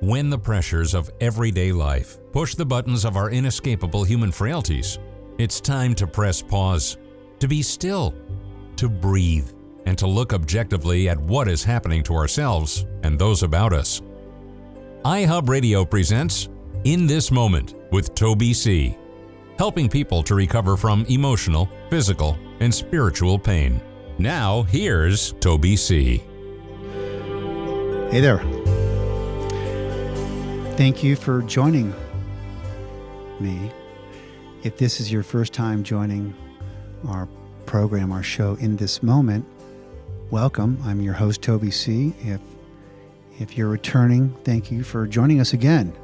When the pressures of everyday life push the buttons of our inescapable human frailties, it's time to press pause, to be still, to breathe, and to look objectively at what is happening to ourselves and those about us. iHub Radio presents In This Moment with Toby C., helping people to recover from emotional, physical, and spiritual pain. Now, here's Toby C. Hey there. Thank you for joining me. If this is your first time joining our program, our show in this moment, welcome. I'm your host, Toby C. If if you're returning, thank you for joining us again.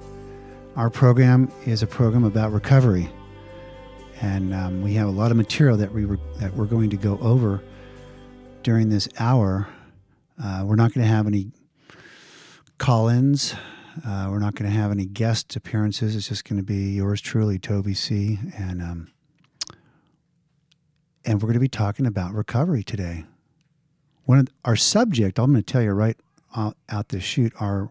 Our program is a program about recovery, and um, we have a lot of material that we re- that we're going to go over during this hour. Uh, we're not going to have any call-ins. Uh, we're not going to have any guest appearances. It's just going to be yours truly, Toby C. And um, and we're going to be talking about recovery today. One of our subject, I'm going to tell you right out, out the chute, our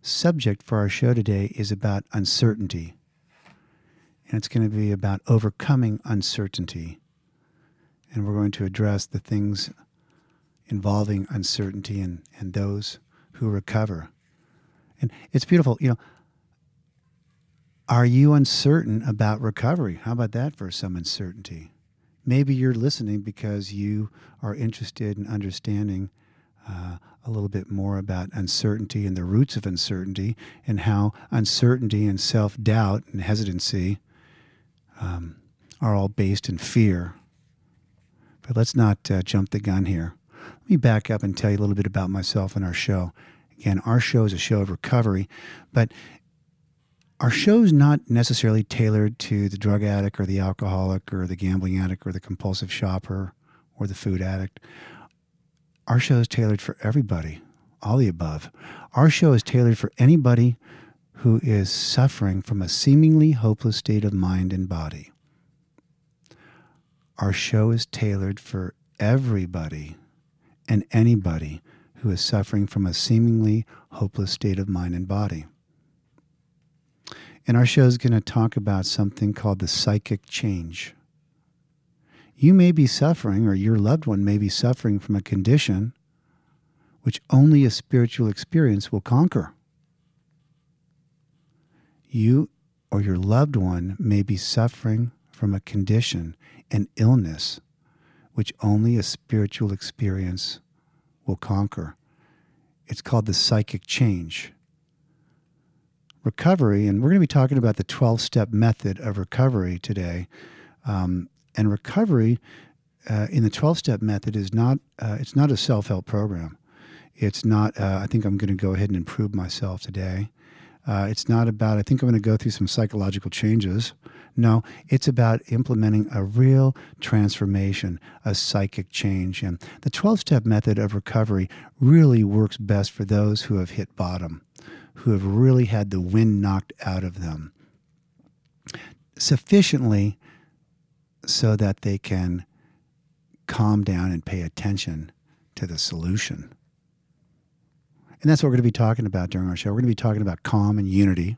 subject for our show today is about uncertainty, and it's going to be about overcoming uncertainty. And we're going to address the things involving uncertainty and, and those who recover. And it's beautiful. You know, are you uncertain about recovery? How about that for some uncertainty? Maybe you're listening because you are interested in understanding uh, a little bit more about uncertainty and the roots of uncertainty and how uncertainty and self doubt and hesitancy um, are all based in fear. But let's not uh, jump the gun here. Let me back up and tell you a little bit about myself and our show. Again, our show is a show of recovery, but our show is not necessarily tailored to the drug addict or the alcoholic or the gambling addict or the compulsive shopper or the food addict. Our show is tailored for everybody, all the above. Our show is tailored for anybody who is suffering from a seemingly hopeless state of mind and body. Our show is tailored for everybody and anybody who is suffering from a seemingly hopeless state of mind and body. And our show is going to talk about something called the psychic change. You may be suffering, or your loved one may be suffering from a condition which only a spiritual experience will conquer. You or your loved one may be suffering from a condition, an illness, which only a spiritual experience will conquer. It's called the psychic change. Recovery, and we're going to be talking about the 12 step method of recovery today. Um, and recovery uh, in the 12 step method is not, uh, it's not a self help program. It's not, uh, I think I'm going to go ahead and improve myself today. Uh, it's not about, I think I'm going to go through some psychological changes. No, it's about implementing a real transformation, a psychic change. And the 12 step method of recovery really works best for those who have hit bottom, who have really had the wind knocked out of them sufficiently so that they can calm down and pay attention to the solution. And that's what we're going to be talking about during our show. We're going to be talking about calm and unity.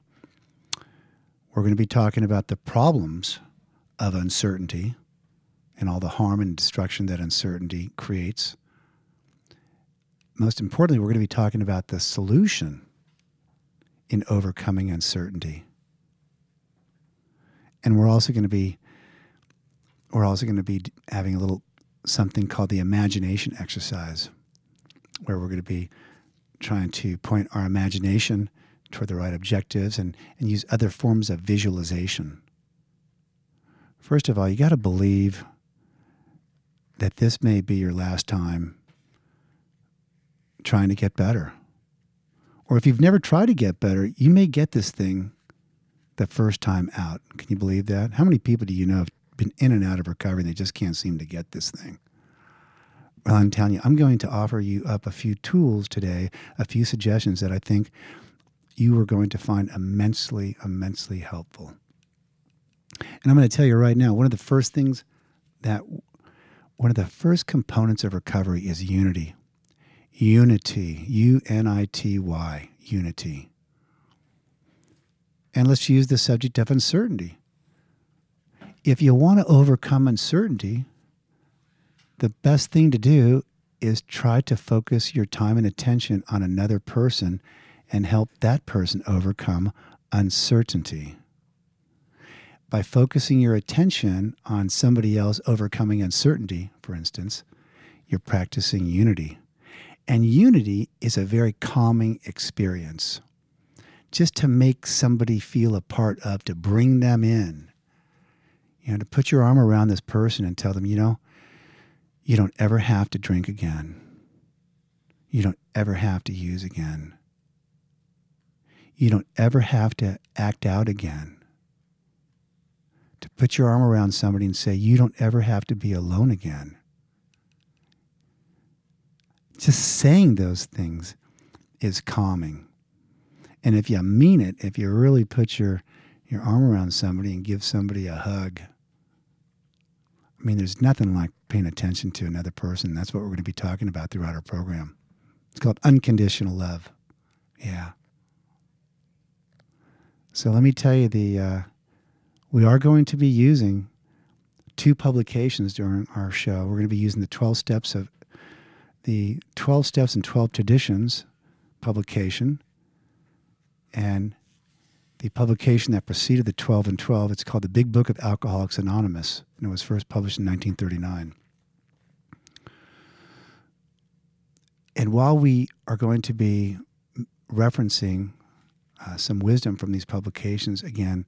We're going to be talking about the problems of uncertainty and all the harm and destruction that uncertainty creates. Most importantly, we're going to be talking about the solution in overcoming uncertainty. And we're also going to be we're also going to be having a little something called the imagination exercise where we're going to be trying to point our imagination toward the right objectives and, and use other forms of visualization. First of all, you got to believe that this may be your last time trying to get better. Or if you've never tried to get better, you may get this thing the first time out. Can you believe that? How many people do you know have been in and out of recovery and they just can't seem to get this thing? Well, I'm telling you, I'm going to offer you up a few tools today, a few suggestions that I think you are going to find immensely, immensely helpful. And I'm going to tell you right now, one of the first things that, one of the first components of recovery is unity. Unity, U N I T Y, unity. And let's use the subject of uncertainty. If you want to overcome uncertainty, the best thing to do is try to focus your time and attention on another person and help that person overcome uncertainty. By focusing your attention on somebody else overcoming uncertainty, for instance, you're practicing unity. And unity is a very calming experience. Just to make somebody feel a part of, to bring them in. You know, to put your arm around this person and tell them, you know, you don't ever have to drink again. You don't ever have to use again. You don't ever have to act out again. To put your arm around somebody and say, you don't ever have to be alone again just saying those things is calming. And if you mean it, if you really put your, your arm around somebody and give somebody a hug, I mean, there's nothing like paying attention to another person. That's what we're going to be talking about throughout our program. It's called unconditional love. Yeah. So let me tell you, the uh, we are going to be using two publications during our show. We're going to be using the 12 steps of the 12 Steps and 12 Traditions publication and the publication that preceded the 12 and 12. It's called The Big Book of Alcoholics Anonymous, and it was first published in 1939. And while we are going to be referencing uh, some wisdom from these publications, again,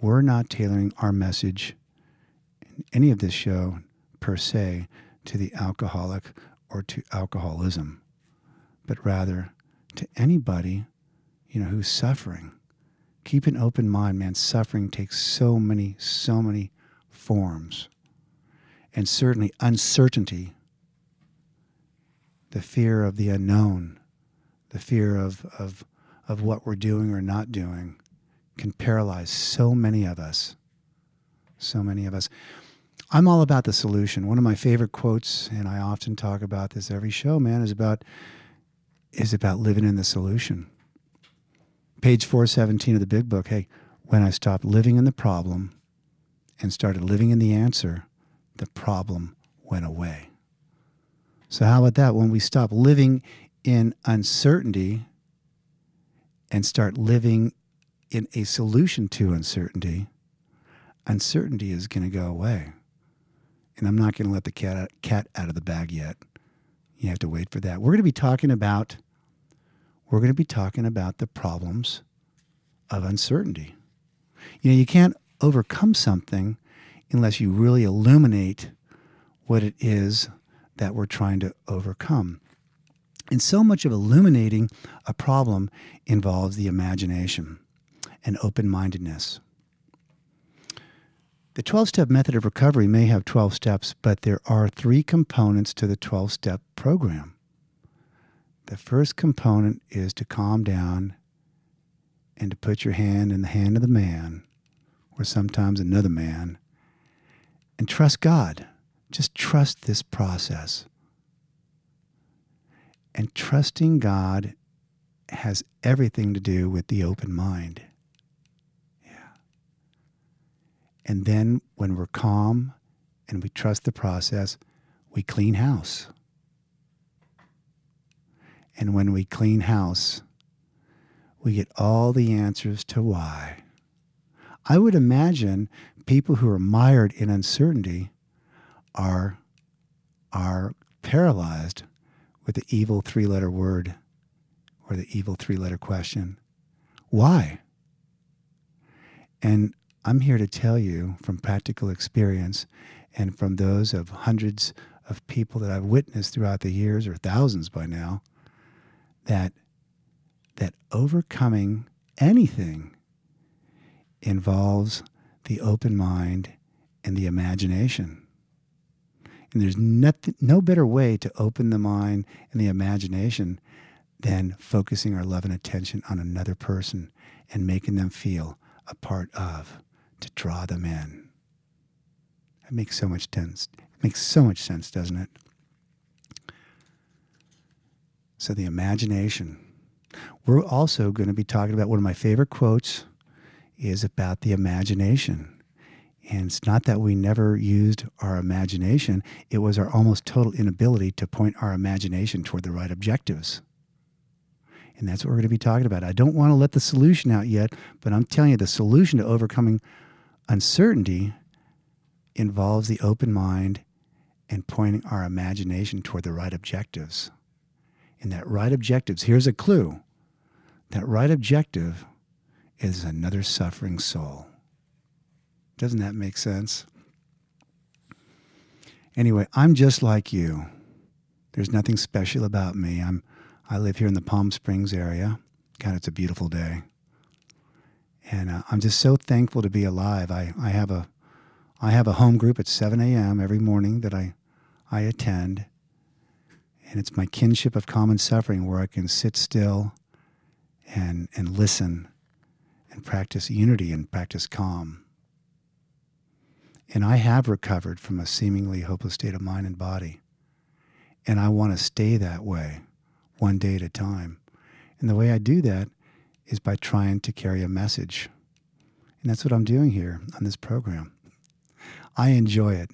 we're not tailoring our message in any of this show per se to the alcoholic or to alcoholism, but rather to anybody, you know, who's suffering. Keep an open mind, man. Suffering takes so many, so many forms. And certainly uncertainty, the fear of the unknown, the fear of, of, of what we're doing or not doing, can paralyze so many of us. So many of us. I'm all about the solution. One of my favorite quotes, and I often talk about this every show, man, is about is about living in the solution. Page 417 of the big book. Hey, when I stopped living in the problem and started living in the answer, the problem went away. So, how about that? When we stop living in uncertainty and start living in a solution to uncertainty, uncertainty is going to go away and I'm not going to let the cat out, cat out of the bag yet. You have to wait for that. We're going to be talking about we're going to be talking about the problems of uncertainty. You know, you can't overcome something unless you really illuminate what it is that we're trying to overcome. And so much of illuminating a problem involves the imagination and open mindedness. The 12 step method of recovery may have 12 steps, but there are three components to the 12 step program. The first component is to calm down and to put your hand in the hand of the man, or sometimes another man, and trust God. Just trust this process. And trusting God has everything to do with the open mind. Yeah. And then when we're calm and we trust the process, we clean house. And when we clean house, we get all the answers to why. I would imagine people who are mired in uncertainty are, are paralyzed with the evil three letter word or the evil three letter question. Why? And I'm here to tell you from practical experience and from those of hundreds of people that I've witnessed throughout the years, or thousands by now, that, that overcoming anything involves the open mind and the imagination. And there's nothing, no better way to open the mind and the imagination than focusing our love and attention on another person and making them feel a part of to draw them in. It makes so much sense. It makes so much sense, doesn't it? So the imagination. We're also going to be talking about one of my favorite quotes is about the imagination. And it's not that we never used our imagination, it was our almost total inability to point our imagination toward the right objectives. And that's what we're going to be talking about. I don't want to let the solution out yet, but I'm telling you the solution to overcoming uncertainty involves the open mind and pointing our imagination toward the right objectives. And that right objectives, here's a clue that right objective is another suffering soul. Doesn't that make sense? Anyway, I'm just like you. There's nothing special about me. I'm I live here in the Palm Springs area. God, it's a beautiful day. And uh, I'm just so thankful to be alive. I, I have a I have a home group at 7 a.m. every morning that I, I attend. And it's my kinship of common suffering where I can sit still and, and listen and practice unity and practice calm. And I have recovered from a seemingly hopeless state of mind and body. And I want to stay that way, one day at a time. And the way I do that is by trying to carry a message. And that's what I'm doing here on this program. I enjoy it.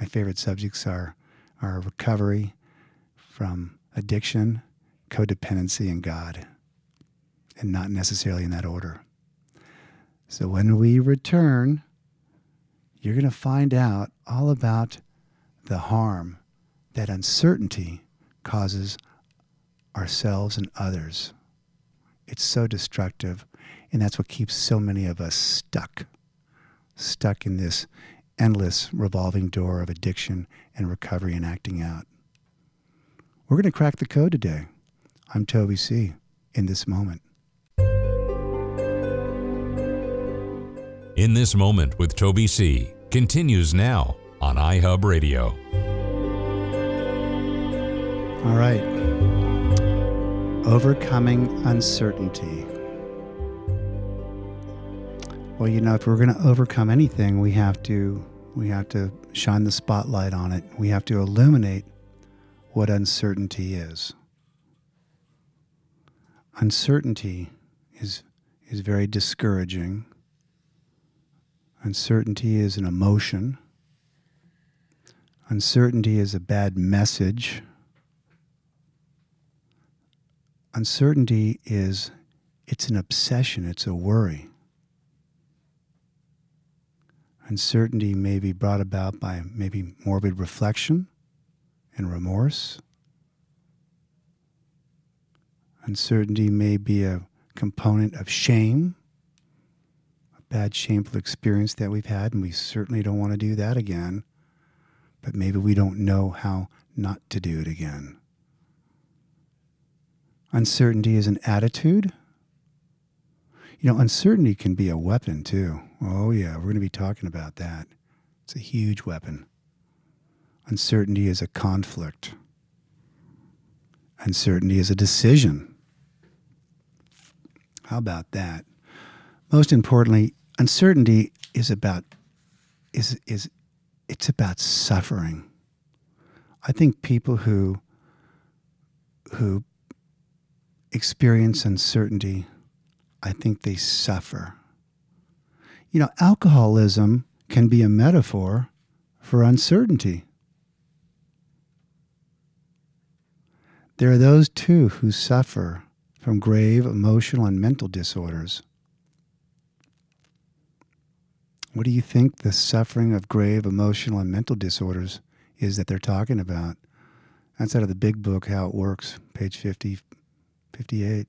My favorite subjects are, are recovery from addiction, codependency, and God, and not necessarily in that order. So when we return, you're going to find out all about the harm that uncertainty causes ourselves and others. It's so destructive, and that's what keeps so many of us stuck, stuck in this endless revolving door of addiction and recovery and acting out. We're going to crack the code today. I'm Toby C. in this moment. In this moment with Toby C. continues now on iHub Radio. All right. Overcoming uncertainty. Well, you know, if we're going to overcome anything, we have to we have to shine the spotlight on it. We have to illuminate what uncertainty is. Uncertainty is is very discouraging. Uncertainty is an emotion. Uncertainty is a bad message. Uncertainty is it's an obsession, it's a worry. Uncertainty may be brought about by maybe morbid reflection and remorse. Uncertainty may be a component of shame, bad, shameful experience that we've had, and we certainly don't want to do that again. But maybe we don't know how not to do it again. Uncertainty is an attitude you know, uncertainty can be a weapon too. Oh, yeah, we're going to be talking about that. It's a huge weapon. Uncertainty is a conflict, uncertainty is a decision. How about that? Most importantly, uncertainty is about is is it's about suffering. I think people who who experience uncertainty I think they suffer. You know, alcoholism can be a metaphor for uncertainty. There are those too who suffer from grave emotional and mental disorders. What do you think the suffering of grave emotional and mental disorders is that they're talking about? That's out of the big book, How It Works, page 50, 58.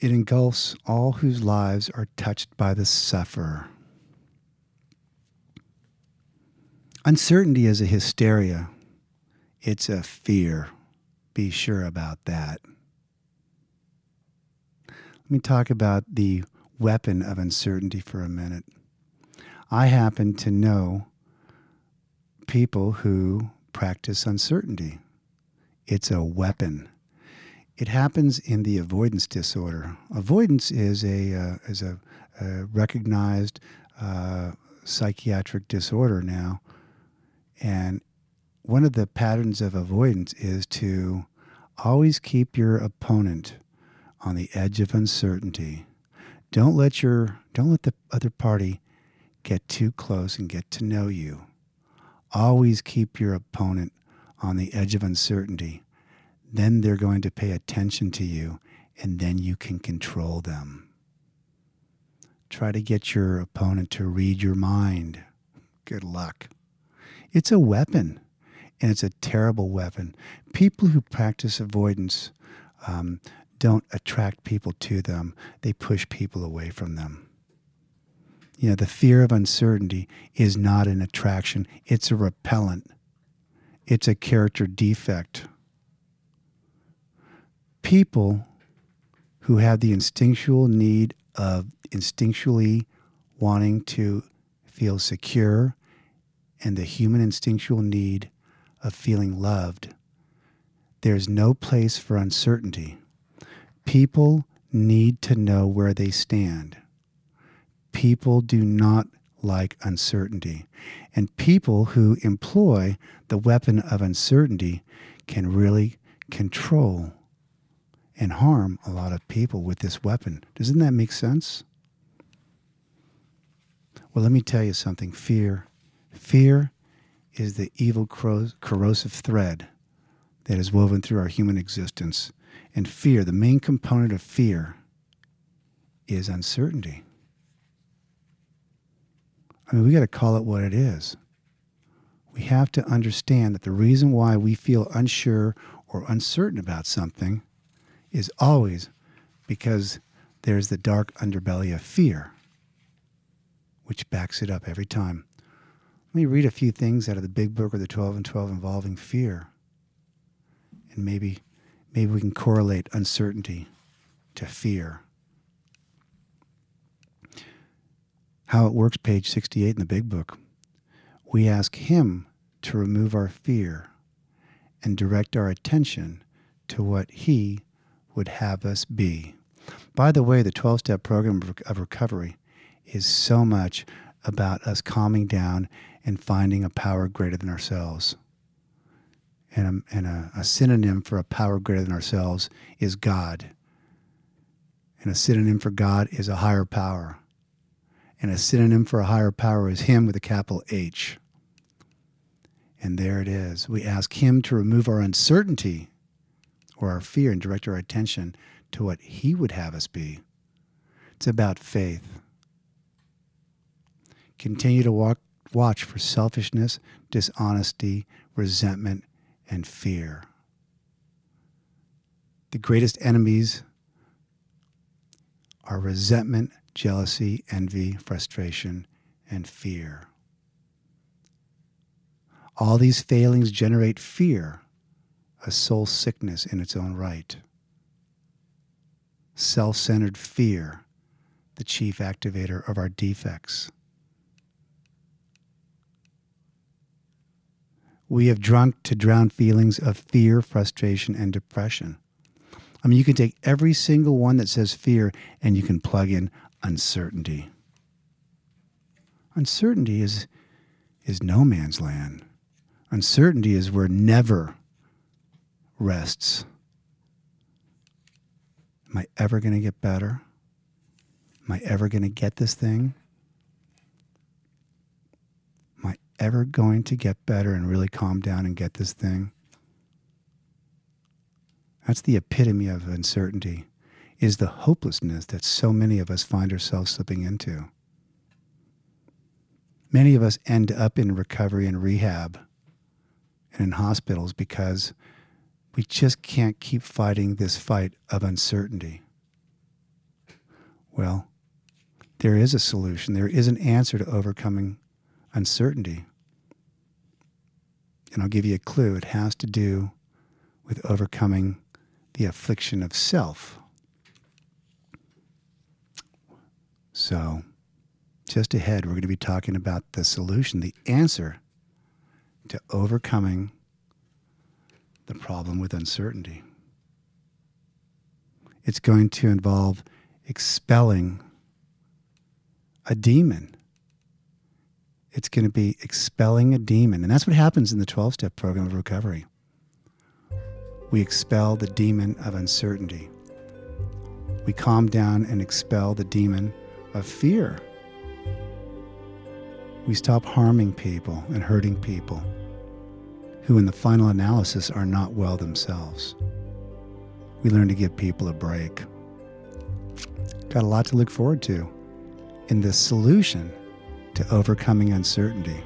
It engulfs all whose lives are touched by the sufferer. Uncertainty is a hysteria. It's a fear. Be sure about that. Me talk about the weapon of uncertainty for a minute. I happen to know people who practice uncertainty. It's a weapon. It happens in the avoidance disorder. Avoidance is a uh, is a, a recognized uh, psychiatric disorder now, and one of the patterns of avoidance is to always keep your opponent on the edge of uncertainty. Don't let your don't let the other party get too close and get to know you. Always keep your opponent on the edge of uncertainty. Then they're going to pay attention to you and then you can control them. Try to get your opponent to read your mind. Good luck. It's a weapon, and it's a terrible weapon. People who practice avoidance um, don't attract people to them, they push people away from them. You know, the fear of uncertainty is not an attraction, it's a repellent, it's a character defect. People who have the instinctual need of instinctually wanting to feel secure and the human instinctual need of feeling loved, there's no place for uncertainty. People need to know where they stand. People do not like uncertainty. And people who employ the weapon of uncertainty can really control and harm a lot of people with this weapon. Doesn't that make sense? Well, let me tell you something fear. Fear is the evil corrosive thread that is woven through our human existence. And fear, the main component of fear, is uncertainty. I mean, we got to call it what it is. We have to understand that the reason why we feel unsure or uncertain about something is always because there's the dark underbelly of fear, which backs it up every time. Let me read a few things out of the big book of the 12 and 12 involving fear. And maybe, maybe we can correlate uncertainty to fear. How it works, page 68 in the big book. We ask Him to remove our fear and direct our attention to what He would have us be. By the way, the 12 step program of recovery is so much about us calming down and finding a power greater than ourselves. And, a, and a, a synonym for a power greater than ourselves is God. And a synonym for God is a higher power. And a synonym for a higher power is Him with a capital H. And there it is. We ask Him to remove our uncertainty or our fear and direct our attention to what He would have us be. It's about faith. Continue to walk, watch for selfishness, dishonesty, resentment, and fear. The greatest enemies are resentment, jealousy, envy, frustration, and fear. All these failings generate fear a soul sickness in its own right. Self centered fear, the chief activator of our defects. We have drunk to drown feelings of fear, frustration, and depression. I mean, you can take every single one that says fear and you can plug in uncertainty. Uncertainty is, is no man's land. Uncertainty is where never rests. Am I ever going to get better? Am I ever going to get this thing? Am I ever going to get better and really calm down and get this thing? That's the epitome of uncertainty, is the hopelessness that so many of us find ourselves slipping into. Many of us end up in recovery and rehab and in hospitals because we just can't keep fighting this fight of uncertainty. Well, there is a solution. There is an answer to overcoming uncertainty. And I'll give you a clue. It has to do with overcoming the affliction of self. So, just ahead, we're going to be talking about the solution, the answer to overcoming the problem with uncertainty. It's going to involve expelling a demon. It's going to be expelling a demon. And that's what happens in the 12 step program of recovery. We expel the demon of uncertainty. We calm down and expel the demon of fear. We stop harming people and hurting people who, in the final analysis, are not well themselves. We learn to give people a break. Got a lot to look forward to in this solution to overcoming uncertainty.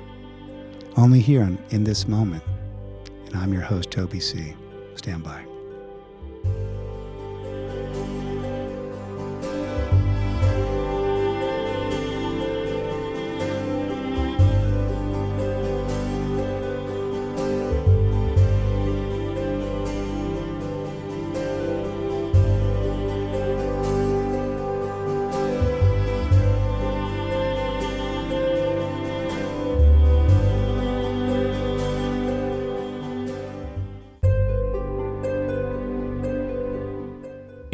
Only here in, this moment. And I'm your host, Toby C. Stand by.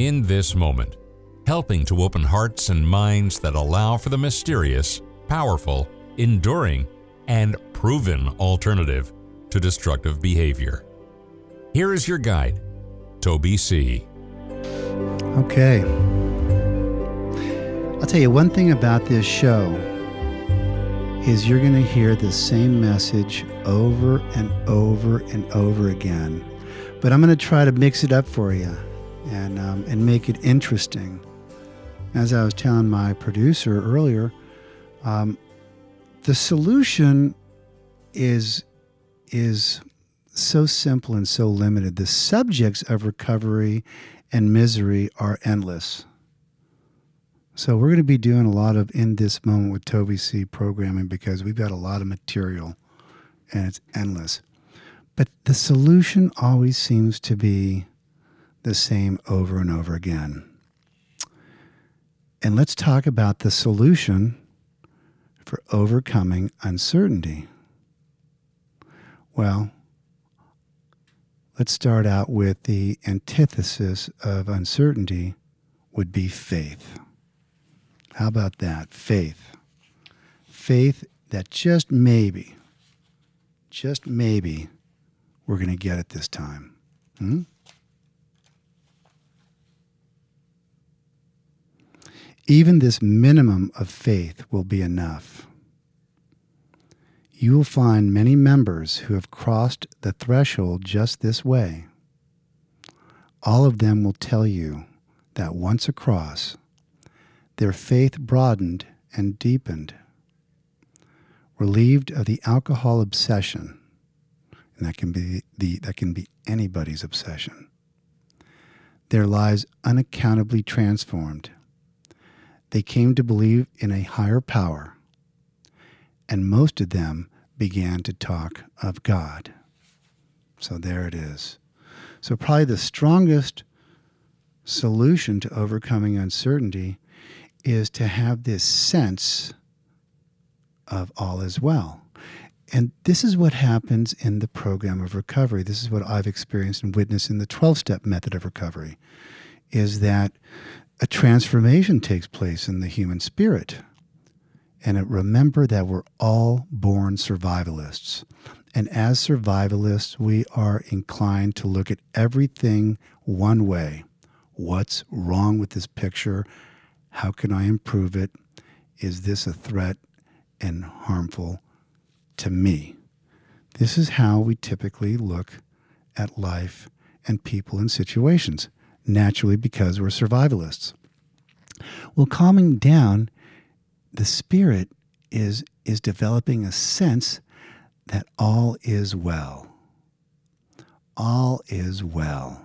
In this moment, helping to open hearts and minds that allow for the mysterious, powerful, enduring, and proven alternative to destructive behavior. Here is your guide, Toby C. Okay. I'll tell you one thing about this show is you're going to hear the same message over and over and over again. But I'm going to try to mix it up for you and um, and make it interesting. As I was telling my producer earlier, um, the solution is is so simple and so limited. The subjects of recovery and misery are endless. So we're going to be doing a lot of in this moment with Toby C programming because we've got a lot of material and it's endless. But the solution always seems to be the same over and over again. And let's talk about the solution for overcoming uncertainty. Well, let's start out with the antithesis of uncertainty would be faith. How about that? Faith. Faith that just maybe, just maybe, we're going to get it this time. Hmm? Even this minimum of faith will be enough. You will find many members who have crossed the threshold just this way. All of them will tell you that once across, their faith broadened and deepened, relieved of the alcohol obsession, and that can be the that can be anybody's obsession. Their lives unaccountably transformed they came to believe in a higher power, and most of them began to talk of God. So there it is. So, probably the strongest solution to overcoming uncertainty is to have this sense of all is well. And this is what happens in the program of recovery. This is what I've experienced and witnessed in the 12 step method of recovery is that a transformation takes place in the human spirit. And remember that we're all born survivalists. And as survivalists, we are inclined to look at everything one way. What's wrong with this picture? How can I improve it? Is this a threat and harmful to me? This is how we typically look at life and people and situations naturally because we're survivalists. Well, calming down, the spirit is is developing a sense that all is well. All is well.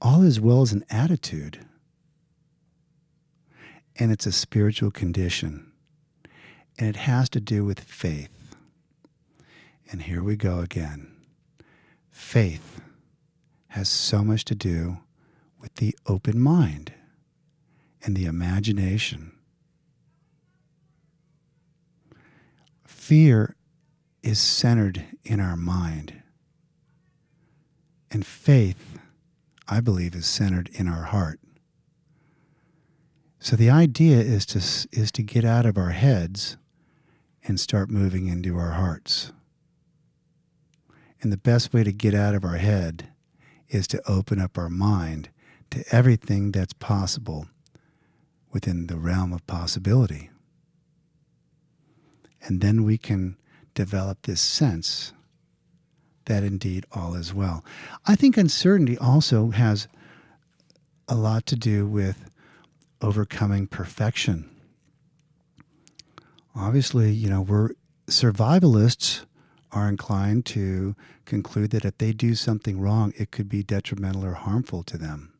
All is well is an attitude. And it's a spiritual condition. And it has to do with faith. And here we go again. Faith has so much to do with the open mind and the imagination. Fear is centered in our mind, and faith, I believe, is centered in our heart. So the idea is to, is to get out of our heads and start moving into our hearts. And the best way to get out of our head is to open up our mind to everything that's possible within the realm of possibility. And then we can develop this sense that indeed all is well. I think uncertainty also has a lot to do with overcoming perfection. Obviously, you know, we're survivalists are inclined to conclude that if they do something wrong, it could be detrimental or harmful to them.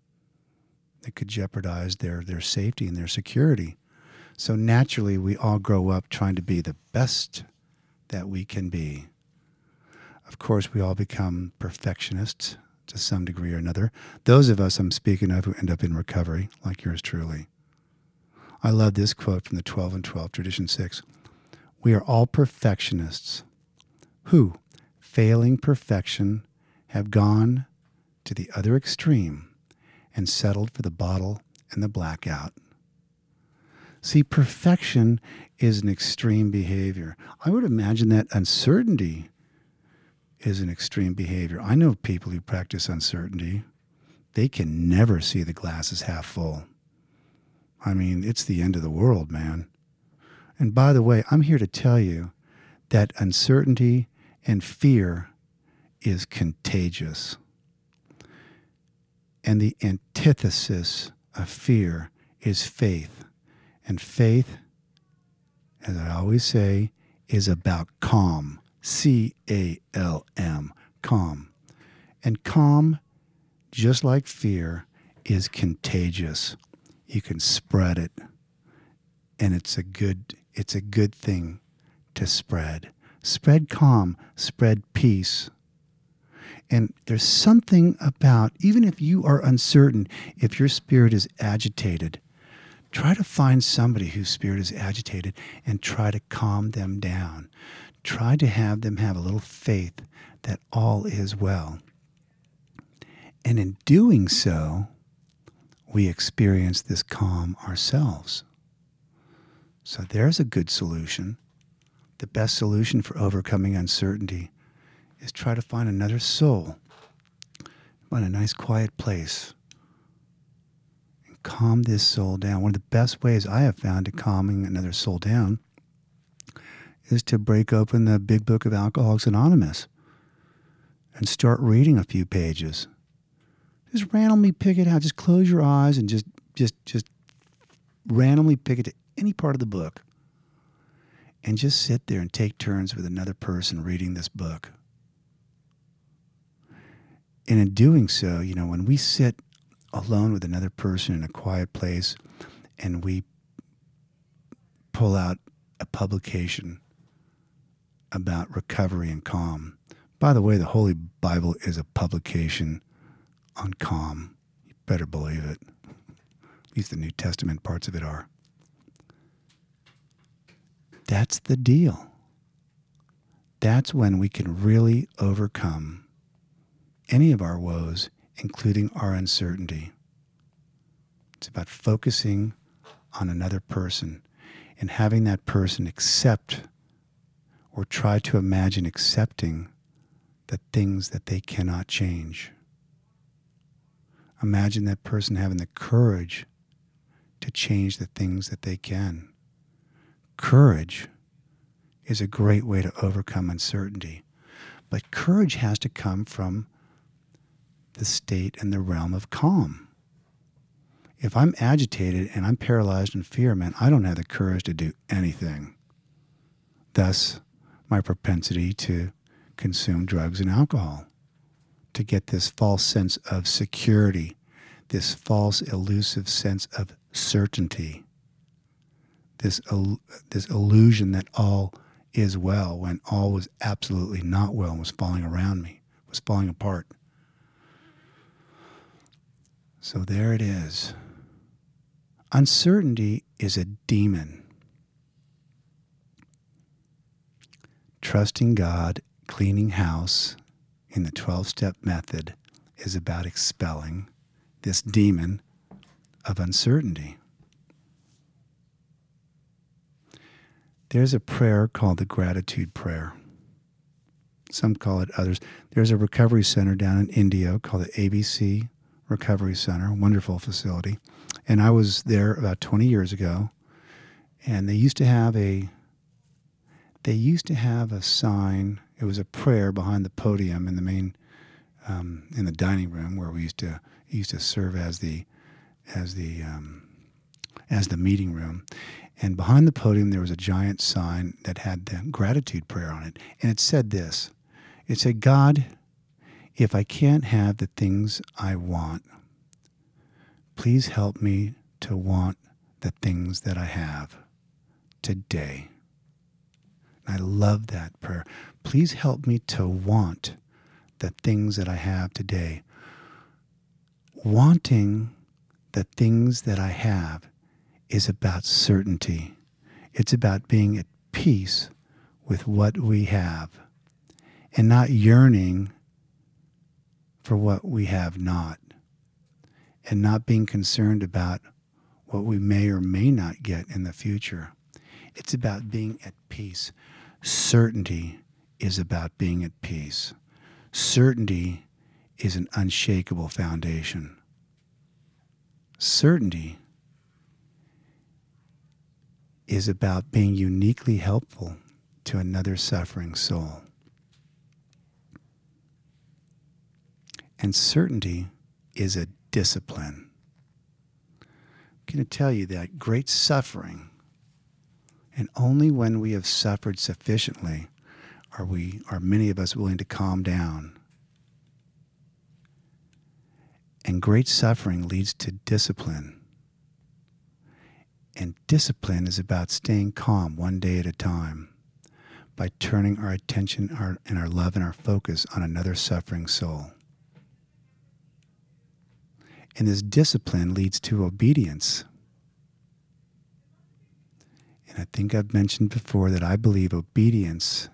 It could jeopardize their, their safety and their security. So naturally, we all grow up trying to be the best that we can be. Of course, we all become perfectionists to some degree or another. Those of us I'm speaking of who end up in recovery, like yours truly. I love this quote from the 12 and 12, Tradition 6. We are all perfectionists who, failing perfection, have gone to the other extreme and settled for the bottle and the blackout. See, perfection is an extreme behavior. I would imagine that uncertainty is an extreme behavior. I know people who practice uncertainty. They can never see the glasses half full. I mean, it's the end of the world, man. And by the way, I'm here to tell you that uncertainty and fear is contagious. And the antithesis of fear is faith. And faith, as I always say, is about calm. C A L M, calm. And calm, just like fear, is contagious. You can spread it. And it's a good it's a good thing to spread. Spread calm, spread peace. And there's something about, even if you are uncertain, if your spirit is agitated, try to find somebody whose spirit is agitated and try to calm them down. Try to have them have a little faith that all is well. And in doing so, we experience this calm ourselves. So there's a good solution. The best solution for overcoming uncertainty is try to find another soul, find a nice quiet place, and calm this soul down. One of the best ways I have found to calming another soul down is to break open the big book of Alcoholics Anonymous and start reading a few pages. Just randomly pick it out. Just close your eyes and just just just randomly pick it to any part of the book and just sit there and take turns with another person reading this book. And in doing so, you know, when we sit alone with another person in a quiet place and we pull out a publication about recovery and calm. By the way, the Holy Bible is a publication on calm. You better believe it. At least the New Testament parts of it are. That's the deal. That's when we can really overcome any of our woes, including our uncertainty. It's about focusing on another person and having that person accept or try to imagine accepting the things that they cannot change. Imagine that person having the courage to change the things that they can. Courage is a great way to overcome uncertainty, but courage has to come from the state and the realm of calm. If I'm agitated and I'm paralyzed in fear, man, I don't have the courage to do anything. Thus, my propensity to consume drugs and alcohol, to get this false sense of security, this false elusive sense of certainty, this, this illusion that all is well when all was absolutely not well and was falling around me, was falling apart. So there it is. Uncertainty is a demon. Trusting God, cleaning house in the 12 step method is about expelling this demon of uncertainty. There's a prayer called the Gratitude Prayer. Some call it others. There's a recovery center down in Indio called the ABC Recovery Center, wonderful facility. And I was there about 20 years ago, and they used to have a they used to have a sign. It was a prayer behind the podium in the main um, in the dining room where we used to used to serve as the as the um, as the meeting room. And behind the podium there was a giant sign that had the gratitude prayer on it, and it said this. It said, "God, if I can't have the things I want, please help me to want the things that I have today." And I love that prayer. Please help me to want the things that I have today. Wanting the things that I have is about certainty. It's about being at peace with what we have and not yearning for what we have not and not being concerned about what we may or may not get in the future. It's about being at peace. Certainty is about being at peace. Certainty is an unshakable foundation. Certainty is about being uniquely helpful to another suffering soul. And certainty is a discipline. I'm going to tell you that great suffering, and only when we have suffered sufficiently are we are many of us willing to calm down. And great suffering leads to discipline. And discipline is about staying calm one day at a time by turning our attention our, and our love and our focus on another suffering soul. And this discipline leads to obedience. And I think I've mentioned before that I believe obedience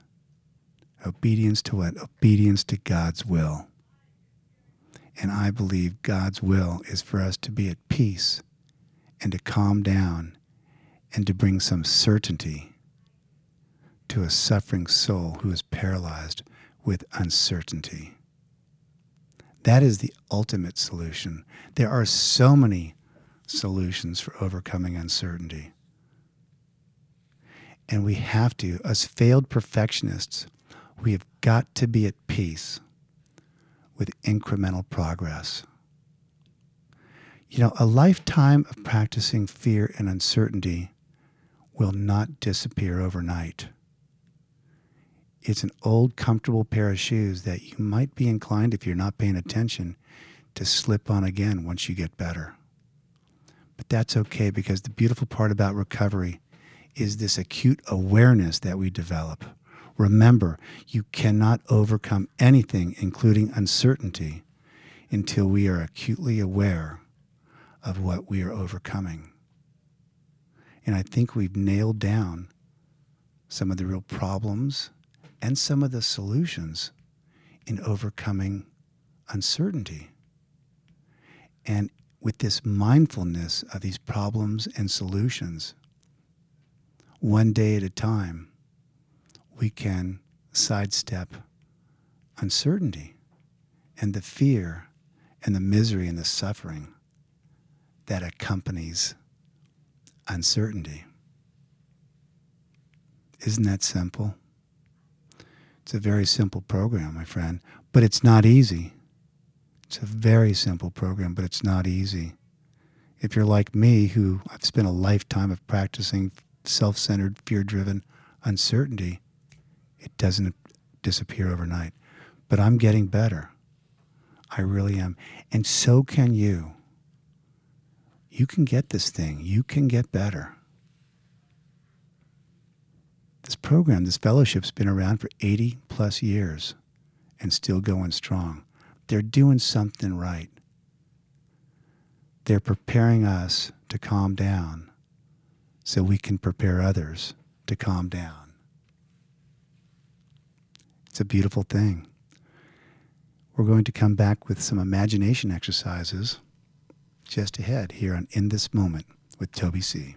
Obedience to what? Obedience to God's will. And I believe God's will is for us to be at peace and to calm down and to bring some certainty to a suffering soul who is paralyzed with uncertainty. That is the ultimate solution. There are so many solutions for overcoming uncertainty. And we have to, as failed perfectionists, we have got to be at peace with incremental progress. You know, a lifetime of practicing fear and uncertainty will not disappear overnight. It's an old, comfortable pair of shoes that you might be inclined, if you're not paying attention, to slip on again once you get better. But that's okay because the beautiful part about recovery is this acute awareness that we develop Remember, you cannot overcome anything, including uncertainty, until we are acutely aware of what we are overcoming. And I think we've nailed down some of the real problems and some of the solutions in overcoming uncertainty. And with this mindfulness of these problems and solutions, one day at a time, we can sidestep uncertainty and the fear and the misery and the suffering that accompanies uncertainty. Isn't that simple? It's a very simple program, my friend, but it's not easy. It's a very simple program, but it's not easy. If you're like me, who I've spent a lifetime of practicing self centered, fear driven uncertainty, it doesn't disappear overnight. But I'm getting better. I really am. And so can you. You can get this thing, you can get better. This program, this fellowship's been around for 80 plus years and still going strong. They're doing something right. They're preparing us to calm down so we can prepare others to calm down. It's a beautiful thing. We're going to come back with some imagination exercises just ahead here on In This Moment with Toby C.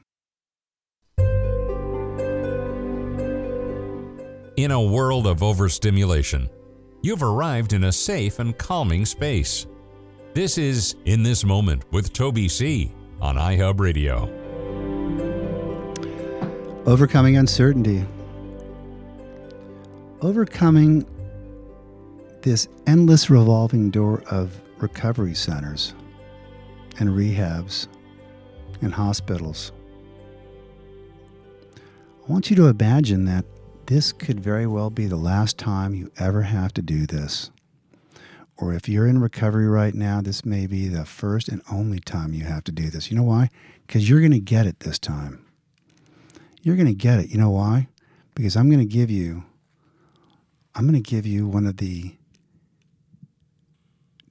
In a world of overstimulation, you've arrived in a safe and calming space. This is In This Moment with Toby C. on iHub Radio. Overcoming uncertainty. Overcoming this endless revolving door of recovery centers and rehabs and hospitals. I want you to imagine that this could very well be the last time you ever have to do this. Or if you're in recovery right now, this may be the first and only time you have to do this. You know why? Because you're going to get it this time. You're going to get it. You know why? Because I'm going to give you I'm going to give you one of the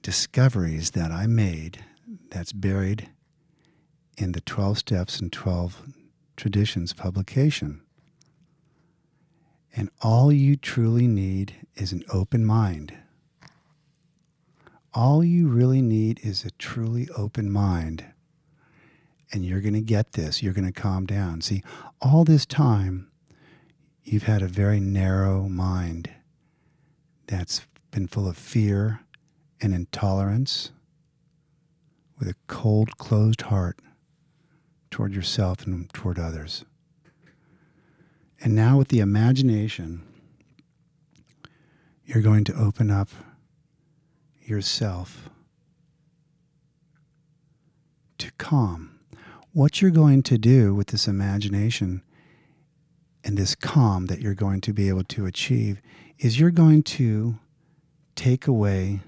discoveries that I made that's buried in the 12 Steps and 12 Traditions publication. And all you truly need is an open mind. All you really need is a truly open mind. And you're going to get this. You're going to calm down. See, all this time, you've had a very narrow mind that's been full of fear and intolerance with a cold, closed heart toward yourself and toward others. And now, with the imagination, you're going to open up yourself to calm. What you're going to do with this imagination and this calm that you're going to be able to achieve is you're going to take away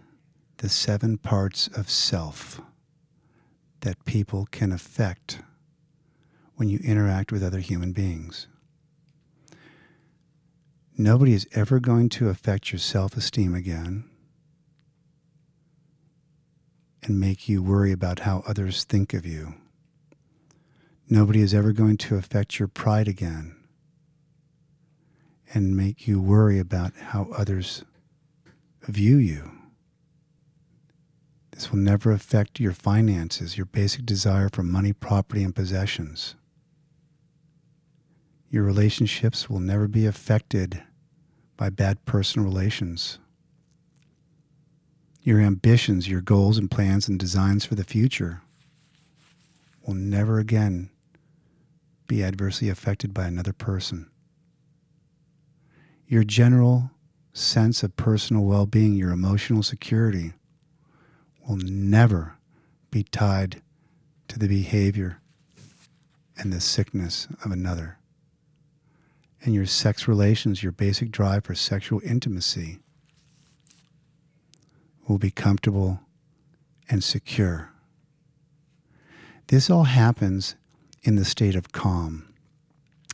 the seven parts of self that people can affect when you interact with other human beings. Nobody is ever going to affect your self esteem again and make you worry about how others think of you. Nobody is ever going to affect your pride again and make you worry about how others view you. This will never affect your finances, your basic desire for money, property, and possessions. Your relationships will never be affected by bad personal relations. Your ambitions, your goals and plans and designs for the future will never again be adversely affected by another person. Your general sense of personal well being, your emotional security, will never be tied to the behavior and the sickness of another. And your sex relations, your basic drive for sexual intimacy, will be comfortable and secure. This all happens in the state of calm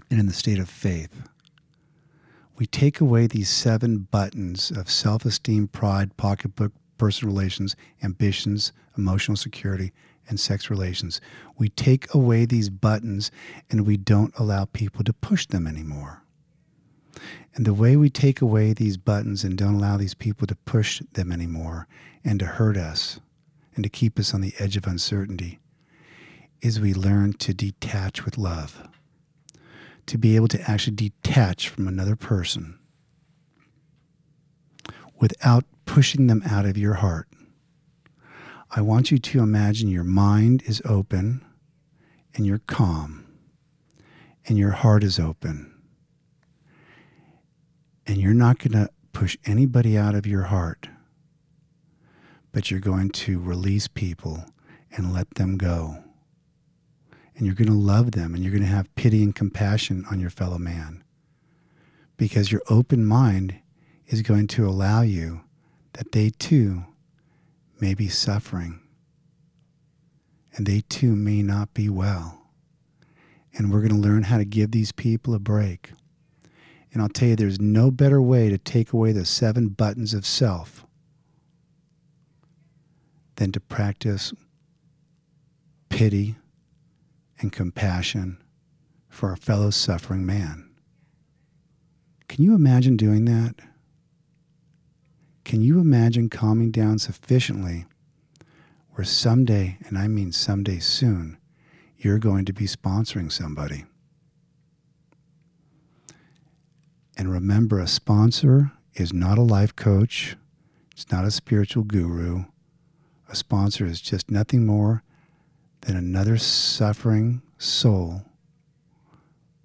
and in the state of faith. We take away these seven buttons of self esteem, pride, pocketbook, personal relations, ambitions, emotional security, and sex relations. We take away these buttons and we don't allow people to push them anymore. And the way we take away these buttons and don't allow these people to push them anymore and to hurt us and to keep us on the edge of uncertainty is we learn to detach with love. To be able to actually detach from another person without pushing them out of your heart. I want you to imagine your mind is open and you're calm and your heart is open. And you're not going to push anybody out of your heart, but you're going to release people and let them go. And you're going to love them and you're going to have pity and compassion on your fellow man. Because your open mind is going to allow you that they too may be suffering and they too may not be well. And we're going to learn how to give these people a break. And I'll tell you, there's no better way to take away the seven buttons of self than to practice pity and compassion for a fellow suffering man. Can you imagine doing that? Can you imagine calming down sufficiently where someday, and I mean someday soon, you're going to be sponsoring somebody? And remember, a sponsor is not a life coach, it's not a spiritual guru. A sponsor is just nothing more than another suffering soul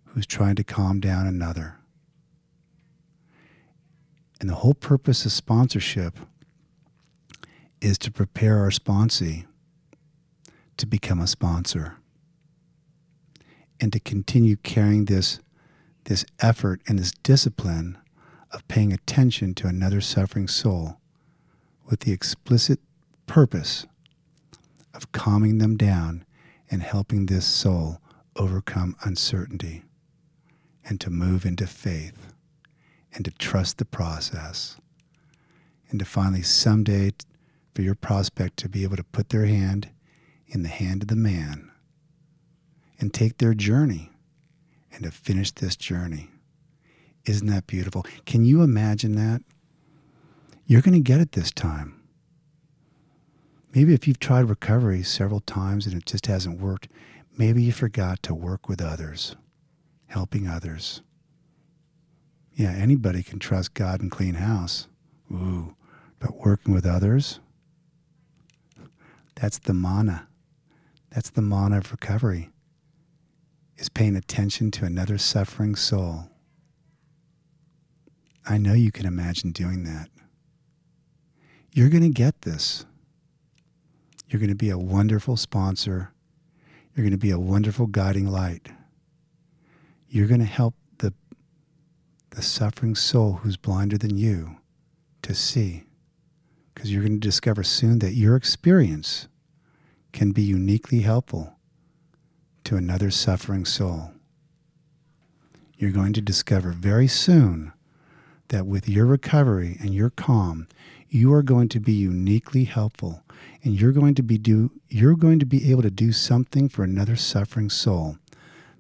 who's trying to calm down another. And the whole purpose of sponsorship is to prepare our sponsee to become a sponsor and to continue carrying this, this effort and this discipline of paying attention to another suffering soul with the explicit purpose of calming them down and helping this soul overcome uncertainty and to move into faith and to trust the process and to finally someday for your prospect to be able to put their hand in the hand of the man and take their journey and to finish this journey. Isn't that beautiful? Can you imagine that? You're going to get it this time. Maybe if you've tried recovery several times and it just hasn't worked, maybe you forgot to work with others, helping others. Yeah, anybody can trust God and clean house. Ooh, but working with others? That's the mana. That's the mana of recovery. Is paying attention to another suffering soul. I know you can imagine doing that. You're going to get this. You're going to be a wonderful sponsor. You're going to be a wonderful guiding light. You're going to help the, suffering soul who's blinder than you to see. Because you're going to discover soon that your experience can be uniquely helpful to another suffering soul. You're going to discover very soon that with your recovery and your calm, you are going to be uniquely helpful and you're going to be do you're going to be able to do something for another suffering soul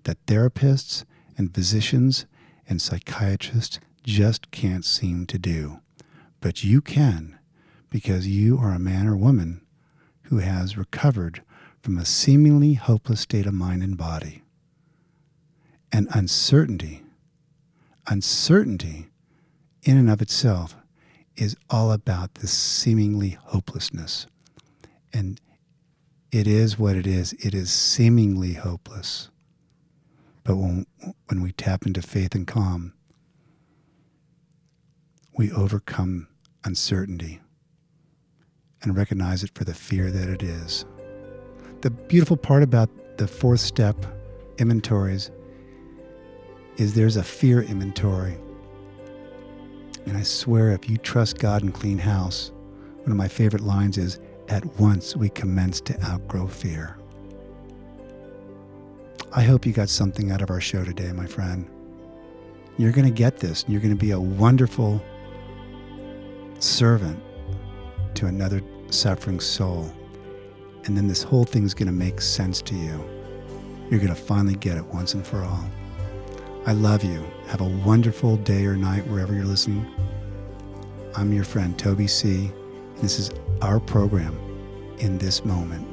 that therapists and physicians and psychiatrists just can't seem to do. But you can because you are a man or woman who has recovered from a seemingly hopeless state of mind and body. And uncertainty, uncertainty in and of itself is all about this seemingly hopelessness. And it is what it is. It is seemingly hopeless. But when, when we tap into faith and calm, we overcome uncertainty and recognize it for the fear that it is. The beautiful part about the fourth step inventories is there's a fear inventory. And I swear, if you trust God and clean house, one of my favorite lines is, At once we commence to outgrow fear. I hope you got something out of our show today, my friend. You're going to get this, you're going to be a wonderful servant to another suffering soul. And then this whole thing's going to make sense to you. You're going to finally get it once and for all. I love you. Have a wonderful day or night wherever you're listening. I'm your friend Toby C. And this is our program in this moment.